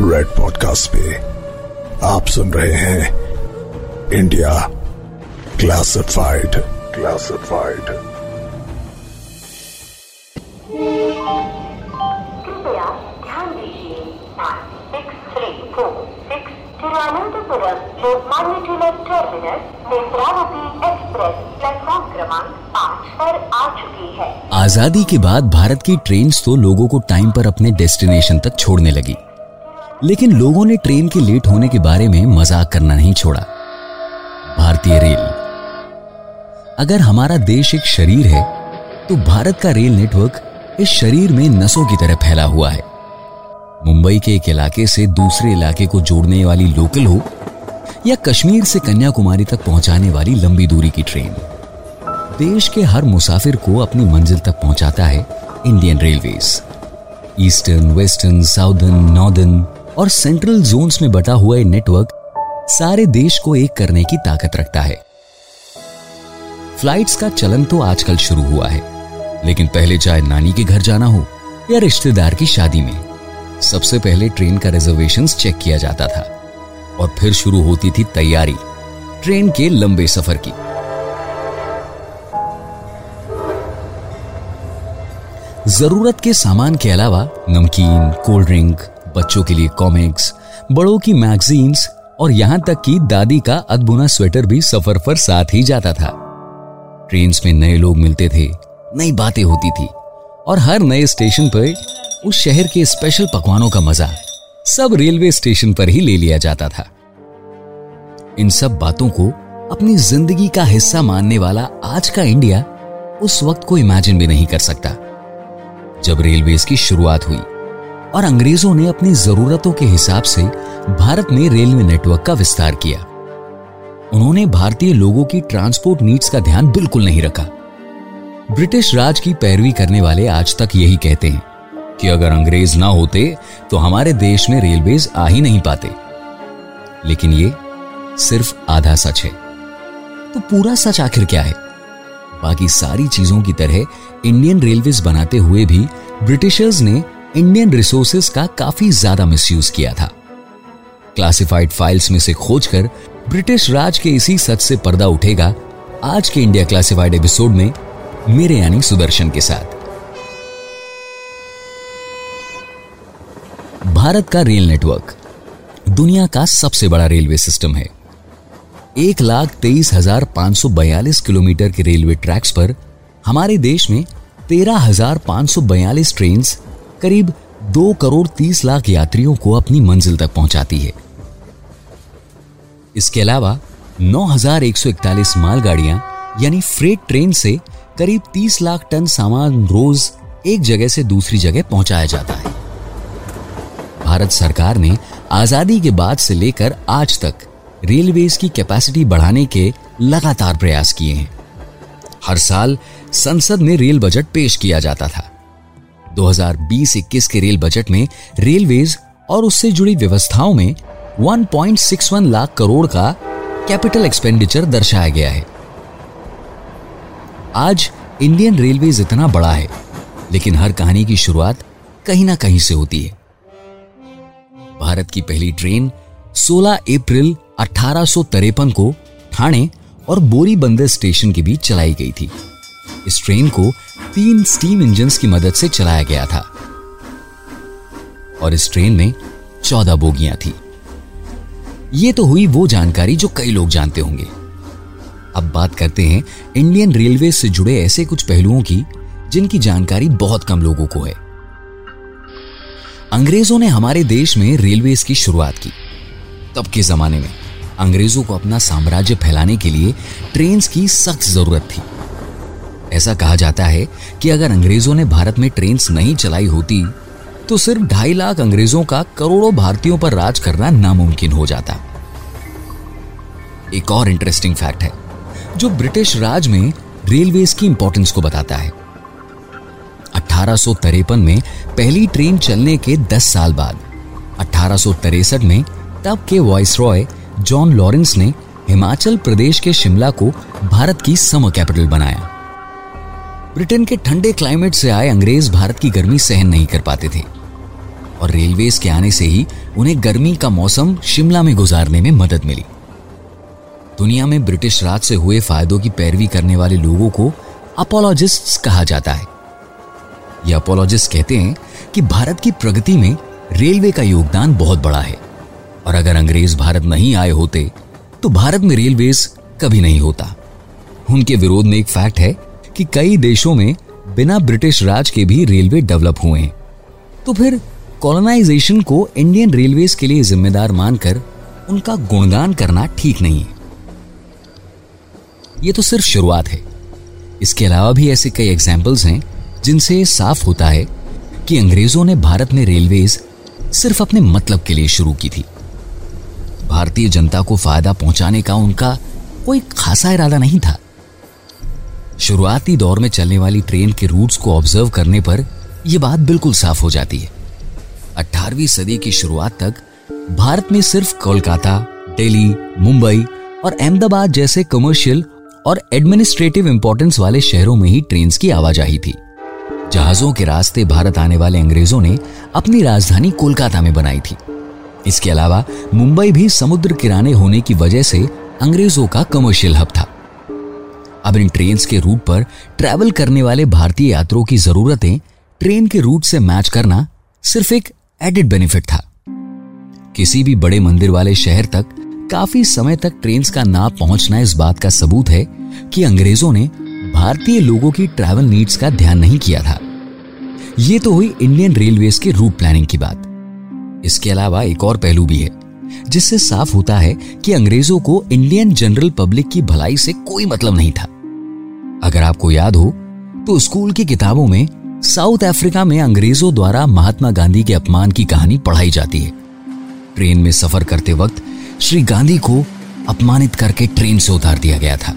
Red podcast पे आप सुन रहे हैं इंडिया क्लासिफाइड क्लासिफाइड कृपया ध्यान दीजिए six three four six Thiruvananthapuram Lokmanya Tilak Terminus Netravati Express platform क्रमांक पाँच पर आ चुकी है। आज़ादी के बाद भारत की ट्रेन्स तो लोगों को टाइम पर अपने डेस्टिनेशन तक छोड़ने लगी। लेकिन लोगों ने ट्रेन के लेट होने के बारे में मज़ाक करना नहीं छोड़ा। भारतीय रेल। अगर हमारा देश एक शरीर है तो भारत का रेल नेटवर्क इस शरीर में नसों की तरह फैला हुआ है। मुंबई के एक इलाके से दूसरे इलाके को जोड़ने वाली लोकल हो, या कश्मीर से कन्याकुमारी तक पहुँचाने वाली लंबी दूरी की ट्रेन। देश के हर मुसाफिर को अपनी मंजिल तक पहुंचाता है Indian railways. Eastern, western southern northern और सेंट्रल जोन्स में बटा हुआ ये नेटवर्क सारे देश को एक करने की ताकत रखता है। फ्लाइट्स का चलन तो आजकल शुरू हुआ है, लेकिन पहले चाहे नानी के घर जाना हो या रिश्तेदार की शादी में, सबसे पहले ट्रेन का रिजर्वेशन चेक किया जाता था और फिर शुरू होती थी तैयारी ट्रेन के लंबे सफ़र की। ज़रूरत के सामान के अलावा नमकीन कोल्ड ड्रिंक बच्चों के लिए कॉमिक्स बड़ों की मैगजीन्स और यहाँ तक कि दादी का अदबुना स्वेटर भी सफ़र पर साथ ही जाता था। ट्रेन में नए लोग मिलते थे, नई बातें होती थी और हर नए स्टेशन पर उस शहर के स्पेशल पकवानों का मज़ा सब रेलवे स्टेशन पर ही ले लिया जाता था। इन सब बातों को अपनी ज़िंदगी का हिस्सा मानने वाला आज का इंडिया उस वक्त को इमेजिन भी नहीं कर सकता। जब रेलवेज की शुरुआत हुई और अंग्रेज़ों ने अपनी जरूरतों के हिसाब से भारत में रेलवे नेटवर्क का विस्तार किया। उन्होंने भारतीय लोगों की ट्रांसपोर्ट नीड्स का ध्यान बिल्कुल नहीं रखा। ब्रिटिश राज की पैरवी करने वाले आज तक यही कहते हैं कि अगर अंग्रेज़ ना होते तो हमारे देश में रेलवेज आ ही नहीं पाते। लेकिन ये सिर्फ़ आधा सच है। तो पूरा सच आखिर क्या है? बाकी सारी चीज़ों की तरह इंडियन रेलवेज बनाते हुए भी ब्रिटिशर्स ने इंडियन रिसोर्सेज का काफ़ी ज़्यादा मिसयूज किया था। क्लासिफाइड फाइल्स में से खोजकर ब्रिटिश राज के इसी सच से पर्दा उठेगा आज के इंडिया क्लासिफाइड एपिसोड में मेरे यानी सुदर्शन के साथ। भारत का रेल नेटवर्क दुनिया का सबसे बड़ा रेलवे सिस्टम है। एक लाख तेईस हज़ार पाँच सौ बयालीस किलोमीटर के रेलवे ट्रैक्स पर हमारे देश में तेरह हज़ार पाँच सौ बयालीस ट्रेन करीब दो करोड़ तीस लाख यात्रियों को अपनी मंजिल तक पहुंचाती है। इसके अलावा 9,141 मालगाड़ियाँ यानी फ्रेट ट्रेन से करीब 30 लाख टन सामान रोज एक जगह से दूसरी जगह पहुँचाया जाता है। भारत सरकार ने आज़ादी के बाद से लेकर आज तक रेलवेज की कैपेसिटी बढ़ाने के लगातार प्रयास किए हैं। हर साल संसद में रेल बजट पेश किया जाता था। 2020-21 के रेल बजट में रेलवेज और उससे जुड़ी व्यवस्थाओं में 1.61 लाख करोड़ का कैपिटल एक्सपेंडिचर दर्शाया गया है। आज इंडियन रेलवेज इतना बड़ा है, लेकिन हर कहानी की शुरुआत कहीं ना कहीं से होती है। भारत की पहली ट्रेन 16 अप्रैल अठारह को ठाणे और बोरीबंदर स्टेशन के बीच चलाई गई थी। इस ट्रेन को तीन स्टीम इंजन की मदद से चलाया गया था। और इस ट्रेन में चौदह बोगियाँ थी। ये तो हुई वो जानकारी जो कई लोग जानते होंगे। अब बात करते हैं इंडियन रेलवे से जुड़े ऐसे कुछ पहलुओं की, जिनकी जानकारी बहुत कम लोगों को है। अंग्रेज़ों ने हमारे देश में रेलवे की शुरुआत की। तब के जमाने में अंग्रेज़ों को अपना साम्राज्य फैलाने के लिए ट्रेन की सख्त ज़रूरत थी। ऐसा कहा जाता है कि अगर अंग्रेज़ों ने भारत में ट्रेन नहीं चलाई होती तो सिर्फ़ ढाई लाख अंग्रेज़ों का करोड़ों भारतीयों पर राज करना नामुमकिन हो जाता। एक और इंटरेस्टिंग फैक्ट है, जो ब्रिटिश राज में रेलवेज की इंपॉर्टेंस को बताता है। अठारह में पहली ट्रेन चलने के 10 साल बाद, अठारह में तब के वॉइस रॉय जॉन लॉरेंस ने हिमाचल प्रदेश के शिमला को भारत की समर कैपिटल बनाया। ब्रिटेन के ठंडे क्लाइमेट से आए अंग्रेज़ भारत की गर्मी सहन नहीं कर पाते थे। और रेलवेज के आने से ही उन्हें गर्मी का मौसम शिमला में गुजारने में मदद मिली। दुनिया में ब्रिटिश राज से हुए फायदों की पैरवी करने वाले लोगों को अपोलॉजिस्ट कहा जाता है। ये अपोलॉजिस्ट कहते हैं कि भारत की प्रगति में रेलवे का योगदान बहुत बड़ा है। और अगर अंग्रेज़ भारत नहीं आए होते तो भारत में रेलवेज कभी नहीं होता। उनके विरोध में एक फैक्ट है कि कई देशों में बिना ब्रिटिश राज के भी रेलवे डेवलप हुए हैं। तो फिर कॉलोनाइजेशन को इंडियन रेलवेज के लिए जिम्मेदार मानकर उनका गुणगान करना ठीक नहीं है। यह तो सिर्फ़ शुरुआत है। इसके अलावा भी ऐसे कई एग्जाम्पल्स हैं जिनसे साफ़ होता है कि अंग्रेज़ों ने भारत में रेलवेज सिर्फ़ अपने मतलब के लिए शुरू की थी। भारतीय जनता को फ़ायदा पहुँचाने का उनका कोई खासा इरादा नहीं था। शुरुआती दौर में चलने वाली ट्रेन के रूट्स को ऑब्ज़र्व करने पर यह बात बिल्कुल साफ़ हो जाती है। 18वीं सदी की शुरुआत तक भारत में सिर्फ़ कोलकाता, दिल्ली, मुंबई और अहमदाबाद जैसे कमर्शियल और एडमिनिस्ट्रेटिव इंपॉर्टेंस वाले शहरों में ही ट्रेन की आवाजाही थी। जहाजों के रास्ते भारत आने वाले अंग्रेज़ों ने अपनी राजधानी कोलकाता में बनाई थी। इसके अलावा मुंबई भी समुद्र किराने होने की वजह से अंग्रेज़ों का कमर्शियल हब था। अब इन ट्रेन के रूट पर ट्रैवल करने वाले भारतीय यात्रियों की जरूरतें ट्रेन के रूट से मैच करना सिर्फ़ एक एडिड बेनिफिट था। किसी भी बड़े मंदिर वाले शहर तक काफ़ी समय तक ट्रेन का ना पहुँचना इस बात का सबूत है कि अंग्रेज़ों ने भारतीय लोगों की ट्रैवल नीड्स का ध्यान नहीं किया था। यह तो हुई इंडियन रेलवेज के रूट प्लानिंग की बात। इसके अलावा एक और पहलू भी है, जिससे साफ़ होता है कि अंग्रेज़ों को इंडियन जनरल पब्लिक की भलाई से कोई मतलब नहीं था। अगर आपको याद हो तो स्कूल की किताबों में साउथ अफ्रीका में अंग्रेज़ों द्वारा महात्मा गांधी के अपमान की कहानी पढ़ाई जाती है। ट्रेन में सफ़र करते वक्त श्री गांधी को अपमानित करके ट्रेन से उतार दिया गया था।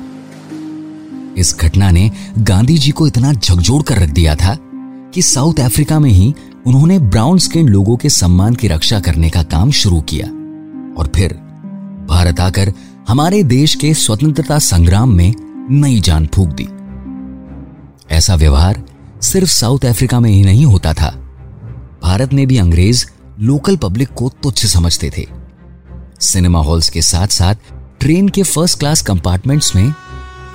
इस घटना ने गांधी जी को इतना झकझोर कर रख दिया था कि साउथ अफ्रीका में ही उन्होंने ब्राउन स्किन लोगों के सम्मान की रक्षा करने का काम शुरू किया। और फिर भारत आकर हमारे देश के स्वतंत्रता संग्राम में नई जान फूक दी। ऐसा व्यवहार सिर्फ़ साउथ अफ्रीका में ही नहीं होता था। भारत में भी अंग्रेज़ लोकल पब्लिक को तुच्छ समझते थे। सिनेमा हॉल्स के साथ साथ ट्रेन के फ़र्स्ट क्लास कंपार्टमेंट्स में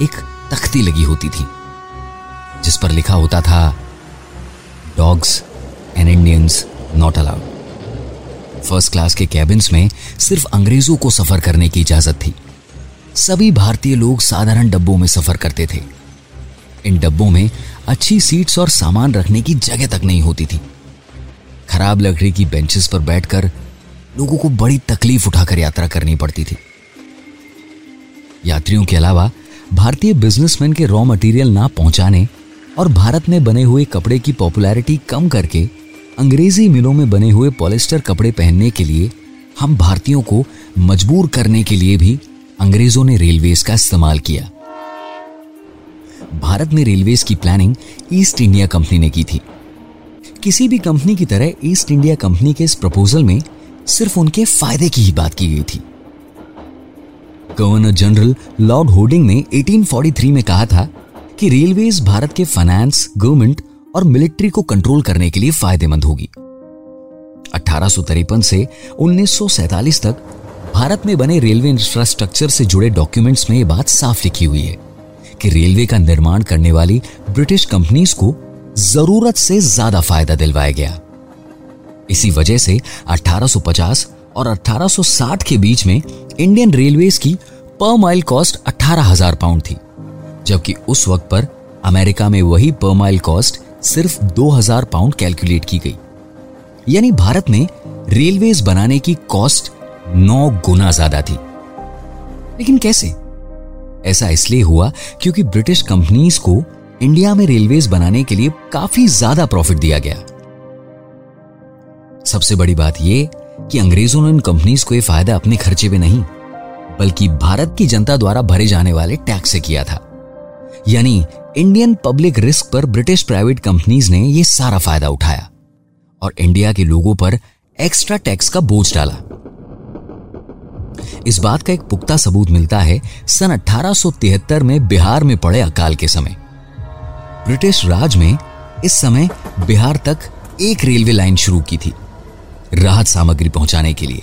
एक तख्ती लगी होती थी, जिस पर लिखा होता था dogs and Indians not allowed first class के कैबिन्स में सिर्फ़ अंग्रेज़ों को सफ़र करने की इजाज़त थी। सभी भारतीय लोग साधारण डब्बों में सफ़र करते थे। इन डब्बों में अच्छी सीट्स और सामान रखने की जगह तक नहीं होती थी। खराब लकड़ी की बेंचेस पर बैठकर लोगों को बड़ी तकलीफ़ उठाकर यात्रा करनी पड़ती थी। यात्रियों के अलावा भारतीय बिजनेसमैन के रॉ मटेरियल ना पहुँचाने और भारत में बने हुए कपड़े की पॉपुलैरिटी कम करके अंग्रेज़ी मिलों में बने हुए पॉलिस्टर कपड़े पहनने के लिए हम भारतीयों को मजबूर करने के लिए भी अंग्रेज़ों ने रेलवेज का इस्तेमाल किया। भारत में रेलवेज की प्लानिंग ईस्ट इंडिया कंपनी ने की थी। किसी भी कंपनी की तरह ईस्ट इंडिया कंपनी के इस प्रपोजल में सिर्फ़ उनके फ़ायदे की ही बात की गई थी। गवर्नर जनरल लॉर्ड होर्डिंग ने 1843 में कहा था कि रेलवेज भारत के फाइनेंस गवर्नमेंट और मिलिट्री को कंट्रोल करने के लिए फ़ायदेमंद होगी। अठारह सौ तिरपन से उन्नीस तक भारत में बने रेलवे इंफ्रास्ट्रक्चर से जुड़े डॉक्यूमेंट्स में यह बात साफ़ लिखी हुई है कि रेलवे का निर्माण करने वाली ब्रिटिश कंपनीज़ को ज़रूरत से ज़्यादा फ़ायदा दिलवाया गया। इसी वजह से 1850 और 1860 के बीच में इंडियन रेलवेज की पर माइल कॉस्ट अठारह हज़ार पाउंड थी, जबकि उस वक्त पर अमेरिका में वही पर माइल कॉस्ट सिर्फ़ 2000 पाउंड कैलकुलेट की गई। यानी भारत में रेलवेज बनाने की कॉस्ट नौ गुना ज़्यादा थी। लेकिन कैसे? ऐसा इसलिए हुआ क्योंकि ब्रिटिश कंपनीज़ को इंडिया में रेलवेज बनाने के लिए काफ़ी ज़्यादा प्रॉफिट दिया गया। सबसे बड़ी बात यह कि अंग्रेज़ों ने इन कंपनीज़ को यह फ़ायदा अपने खर्चे में नहीं, बल्कि भारत की जनता द्वारा भरे जाने वाले टैक्स से किया था। यानी इंडियन पब्लिक रिस्क पर ब्रिटिश प्राइवेट कंपनीज़ ने यह सारा फ़ायदा उठाया और इंडिया के लोगों पर एक्स्ट्रा टैक्स का बोझ डाला। इस बात का एक पुख्ता सबूत मिलता है, सन 1873 में बिहार में पड़े अकाल के समय। ब्रिटिश राज में इस समय बिहार तक एक रेलवे लाइन शुरू की थी, राहत सामग्री पहुँचाने के लिए।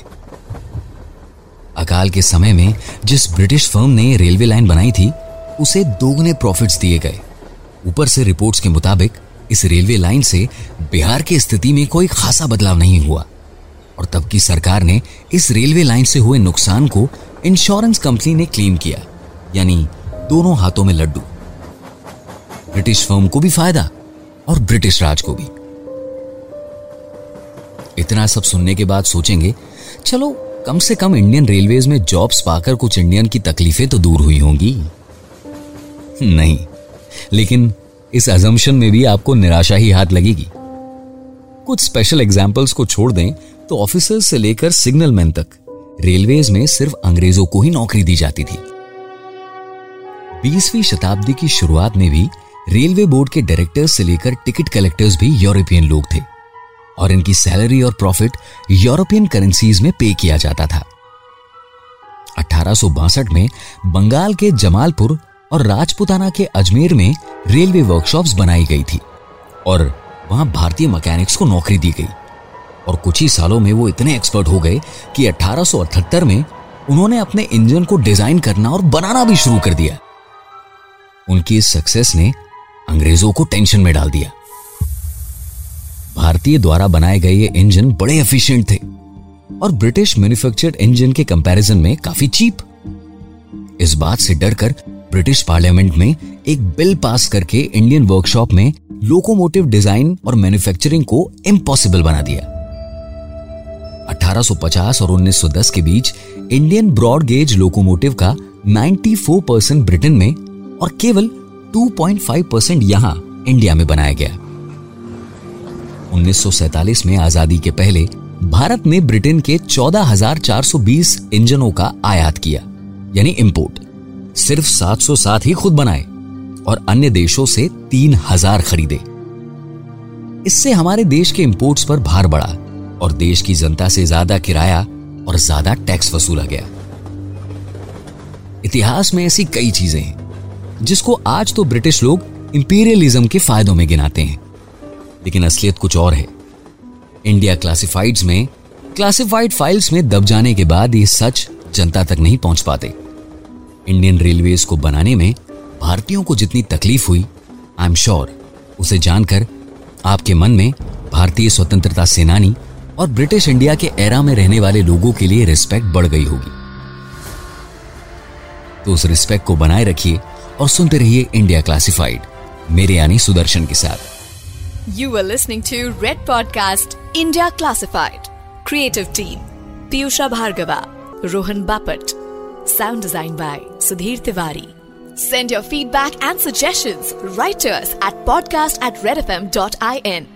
अकाल के समय में जिस ब्रिटिश फर्म ने रेलवे लाइन बनाई थी, उसे दोगुने प्रॉफिट्स दिए गए। ऊपर से रिपोर्ट्स के मुताबिक, इस रेलवे लाइन से बिहार की स्थिति में कोई खासा बदलाव नहीं हुआ। और तब की सरकार ने इस रेलवे लाइन से हुए नुकसान को इंश्योरेंस कंपनी ने क्लेम किया, यानी दोनों हाथों में लड्डू। ब्रिटिश फर्म को भी फ़ायदा और ब्रिटिश राज को भी। इतना सब सुनने के बाद सोचेंगे, चलो, कम से कम इंडियन रेलवेज में जॉब्स पाकर कुछ इंडियन की तकलीफें तो दूर हुई होंगी। नहीं, लेकिन इस अजम्पशन में भी आपको निराशा ही हाथ लगेगी। कुछ स्पेशल एग्जाम्पल्स को छोड़ दें तो ऑफिसर्स से लेकर सिग्नल मैन तक रेलवेज में सिर्फ़ अंग्रेज़ों को ही नौकरी दी जाती थी। बीसवीं शताब्दी की शुरुआत में भी रेलवे बोर्ड के डायरेक्टर्स से लेकर टिकट कलेक्टर्स भी यूरोपियन लोग थे और इनकी सैलरी और प्रॉफिट यूरोपियन करेंसीज में पे किया जाता था। अठारह सौ बासठ में बंगाल के जमालपुर और राजपुताना के अजमेर में रेलवे वर्कशॉप्स बनाई गई थी और वहाँ भारतीय मैकेनिक्स को नौकरी दी गई। और कुछ ही सालों में वो इतने एक्सपर्ट हो गए कि 1878 में उन्होंने अपने इंजन को डिज़ाइन करना और बनाना भी शुरू कर दिया। उनकी इस सक्सेस ने अंग्रेज़ों को टेंशन में डाल दिया। भारतीय द्वारा बनाए गए ये इंजन बड़े एफिशिएंट थे और ब्रिटिश मैन्युफैक्चर्ड इंजन के कंपैरिजन में काफ़ी चीप इस बात से डरकर ब्रिटिश पार्लियामेंट में एक बिल पास करके इंडियन वर्कशॉप में लोकोमोटिव डिज़ाइन और मैन्युफैक्चरिंग को इम्पॉसिबल बना दिया। 1850 और 1910 के बीच इंडियन ब्रॉड गेज लोकोमोटिव का 94 परसेंट ब्रिटेन में और केवल 2.5 परसेंट यहाँ इंडिया में बनाया गया। 1947 में आज़ादी के पहले भारत ने ब्रिटेन के 14,420 इंजनों का आयात किया यानी इंपोर्ट सिर्फ़ 707 ही खुद बनाए और अन्य देशों से 3000 खरीदे। इससे हमारे देश के इंपोर्ट्स पर भार बढ़ा। और देश की जनता से ज़्यादा किराया और ज़्यादा टैक्स वसूला गया। इतिहास में ऐसी कई चीज़ें हैं, जिसको आज तो ब्रिटिश लोग इंपीरियलिज्म के फायदों में गिनाते हैं। लेकिन असलियत कुछ और है। इंडिया क्लासिफाइड्स में क्लासिफाइड फाइल्स में दब जाने के बाद ये सच जनता तक नहीं पहुँच पाते। इंडियन रेलवेज को बनाने में भारतीयों को जितनी तकलीफ़ हुई आई एम श्योर उसे जानकर आपके मन में भारतीय स्वतंत्रता सेनानी और ब्रिटिश इंडिया के एरा में रहने वाले लोगों के लिए रिस्पेक्ट बढ़ गई होगी। तो उस रिस्पेक्ट को बनाए रखिए और सुनते रहिए इंडिया क्लासिफाइड मेरे यानी सुदर्शन के साथ। You are listening to Red podcast India classified creative team Piyusha Bhargava Rohan Bapat sound design by Sudhir Tiwari send your feedback and suggestion writers at podcast at Red F M dot I N